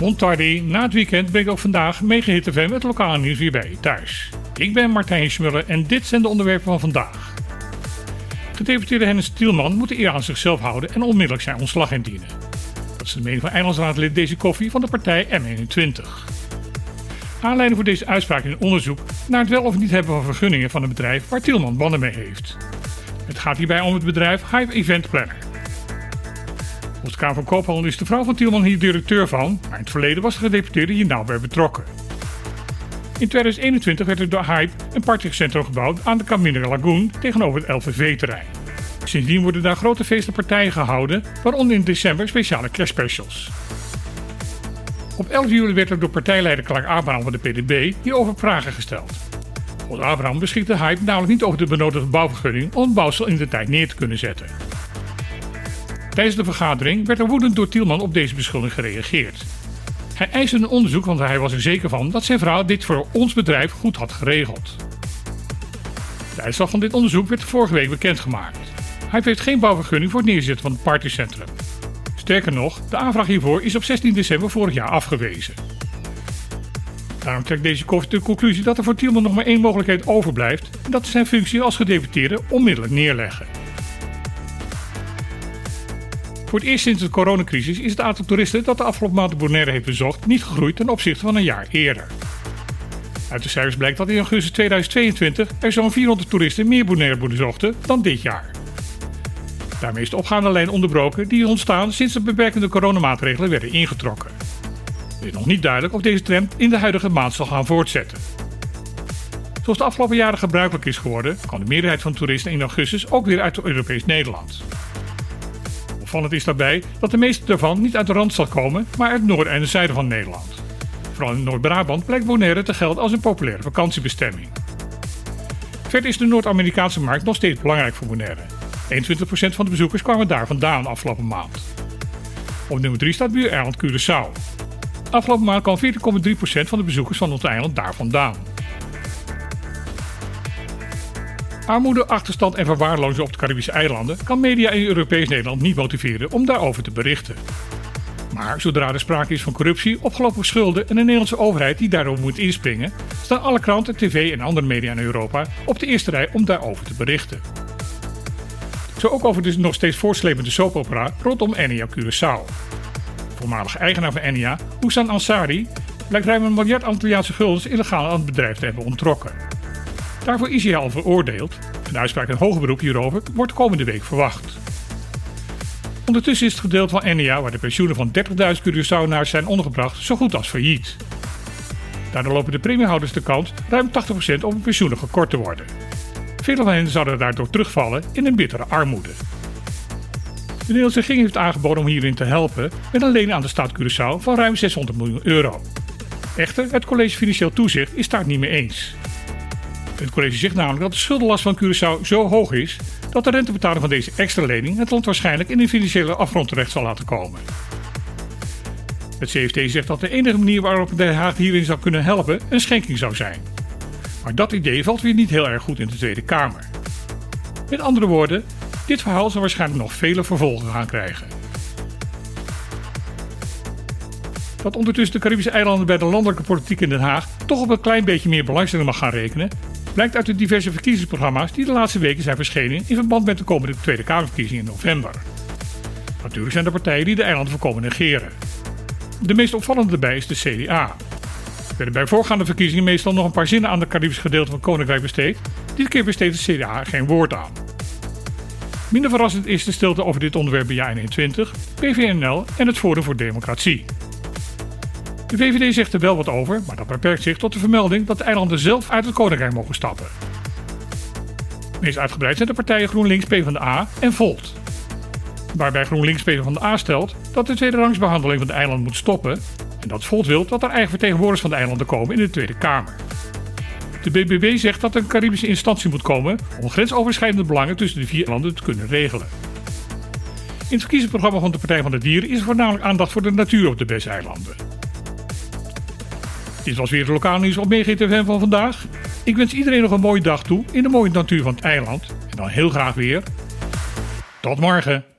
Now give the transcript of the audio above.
Montardi, na het weekend ben ik ook vandaag meegehit FM met lokale nieuws weer bij je thuis. Ik ben Martijn Schmuller en dit zijn de onderwerpen van vandaag. Gedeputeerde Hennis Tielman moet de eer aan zichzelf houden en onmiddellijk zijn ontslag indienen. Dat is de mening van eilandsraadlid Deze Koffie van de partij M21. Aanleiding voor deze uitspraak is een onderzoek naar het wel of niet hebben van vergunningen van een bedrijf waar Tielman banden mee heeft. Het gaat hierbij om het bedrijf Hive Event Planner. Volgens Kamer van Koophandel is de vrouw van Tielman hier directeur van, maar in het verleden was de gedeputeerde hier nauw bij betrokken. In 2021 werd er door Hype een partycentrum gebouwd aan de Camino Lagoon tegenover het LVV-terrein. Sindsdien worden daar grote feestenpartijen gehouden, waaronder in december speciale cash specials. Op 11 juli werd er door partijleider Clark Abraham van de PDB hierover vragen gesteld. Volgens Abraham beschikte Hype namelijk niet over de benodigde bouwvergunning om het bouwsel in de tijd neer te kunnen zetten. Tijdens de vergadering werd er woedend door Tielman op deze beschuldiging gereageerd. Hij eiste een onderzoek, want hij was er zeker van dat zijn vrouw dit voor ons bedrijf goed had geregeld. De uitslag van dit onderzoek werd vorige week bekendgemaakt. Hij heeft geen bouwvergunning voor het neerzetten van het partycentrum. Sterker nog, de aanvraag hiervoor is op 16 december vorig jaar afgewezen. Daarom trekt deze koffie de conclusie dat er voor Tielman nog maar één mogelijkheid overblijft en dat zijn functie als gedeputeerde onmiddellijk neerleggen. Voor het eerst sinds de coronacrisis is het aantal toeristen dat de afgelopen maand de Bonaire heeft bezocht niet gegroeid ten opzichte van een jaar eerder. Uit de cijfers blijkt dat in augustus 2022 er zo'n 400 toeristen meer Bonaire bezochten dan dit jaar. Daarmee is de opgaande lijn onderbroken die is ontstaan sinds de beperkende coronamaatregelen werden ingetrokken. Het is nog niet duidelijk of deze trend in de huidige maand zal gaan voortzetten. Zoals de afgelopen jaren gebruikelijk is geworden, kan de meerderheid van toeristen in augustus ook weer uit Europees Nederland. Opvallend is daarbij dat de meeste daarvan niet uit de Randstad komen, maar uit het noorden en het zuiden van Nederland. Vooral in Noord-Brabant blijkt Bonaire te gelden als een populaire vakantiebestemming. Verder is de Noord-Amerikaanse markt nog steeds belangrijk voor Bonaire. 21% van de bezoekers kwamen daar vandaan afgelopen maand. Op nummer 3 staat buureiland Curaçao. Afgelopen maand kwam 14,3% van de bezoekers van ons eiland daar vandaan. Armoede, achterstand en verwaarlozing op de Caribische eilanden kan media in Europees Nederland niet motiveren om daarover te berichten. Maar zodra er sprake is van corruptie, opgelopen schulden en een Nederlandse overheid die daarover moet inspringen, staan alle kranten, tv en andere media in Europa op de eerste rij om daarover te berichten. Zo ook over de nog steeds voortslepende soapopera rondom Enia Curaçao. Voormalige eigenaar van Enia, Housan Ansari, blijkt ruim een miljard Antilliaanse guldens illegaal aan het bedrijf te hebben ontrokken. Daarvoor is hij al veroordeeld. Een uitspraak in hoger beroep hierover wordt komende week verwacht. Ondertussen is het gedeelte van Enia, waar de pensioenen van 30.000 Curaçaonaars zijn ondergebracht, zo goed als failliet. Daardoor lopen de premiehouders de kans ruim 80% op hun pensioenen gekort te worden. Vele van hen zouden daardoor terugvallen in een bittere armoede. De Nederlandse regering heeft aangeboden om hierin te helpen met een lening aan de staat Curaçao van ruim 600 miljoen euro. Echter, het college Financieel Toezicht is daar niet mee eens. Het college zegt namelijk dat de schuldenlast van Curaçao zo hoog is dat de rentebetaling van deze extra lening het land waarschijnlijk in een financiële afgrond terecht zal laten komen. Het CFT zegt dat de enige manier waarop Den Haag hierin zou kunnen helpen een schenking zou zijn. Maar dat idee valt weer niet heel erg goed in de Tweede Kamer. Met andere woorden, dit verhaal zal waarschijnlijk nog vele vervolgen gaan krijgen. Dat ondertussen de Caribische eilanden bij de landelijke politiek in Den Haag toch op een klein beetje meer belangstelling mag gaan rekenen, blijkt uit de diverse verkiezingsprogramma's die de laatste weken zijn verschenen in verband met de komende Tweede Kamerverkiezingen in november. Natuurlijk zijn er partijen die de eilanden voorkomen negeren. De meest opvallende daarbij is de CDA. Er werden bij voorgaande verkiezingen meestal nog een paar zinnen aan de Caribische gedeelte van Koninkrijk besteed. Dit keer besteedt de CDA geen woord aan. Minder verrassend is de stilte over dit onderwerp bij JA21, PVNL en het Forum voor Democratie. De VVD zegt er wel wat over, maar dat beperkt zich tot de vermelding dat de eilanden zelf uit het koninkrijk mogen stappen. Meest uitgebreid zijn de partijen GroenLinks, PvdA en Volt. Waarbij GroenLinks PvdA stelt dat de tweede rangsbehandeling van de eilanden moet stoppen en dat Volt wil dat er eigen vertegenwoordigers van de eilanden komen in de Tweede Kamer. De BBB zegt dat er een Caribische instantie moet komen om grensoverschrijdende belangen tussen de vier landen te kunnen regelen. In het verkiezingsprogramma van de Partij van de Dieren is er voornamelijk aandacht voor de natuur op de Bes-eilanden. Dit was weer het lokaal nieuws op MeeGTFM van vandaag. Ik wens iedereen nog een mooie dag toe in de mooie natuur van het eiland. En dan heel graag weer. Tot morgen.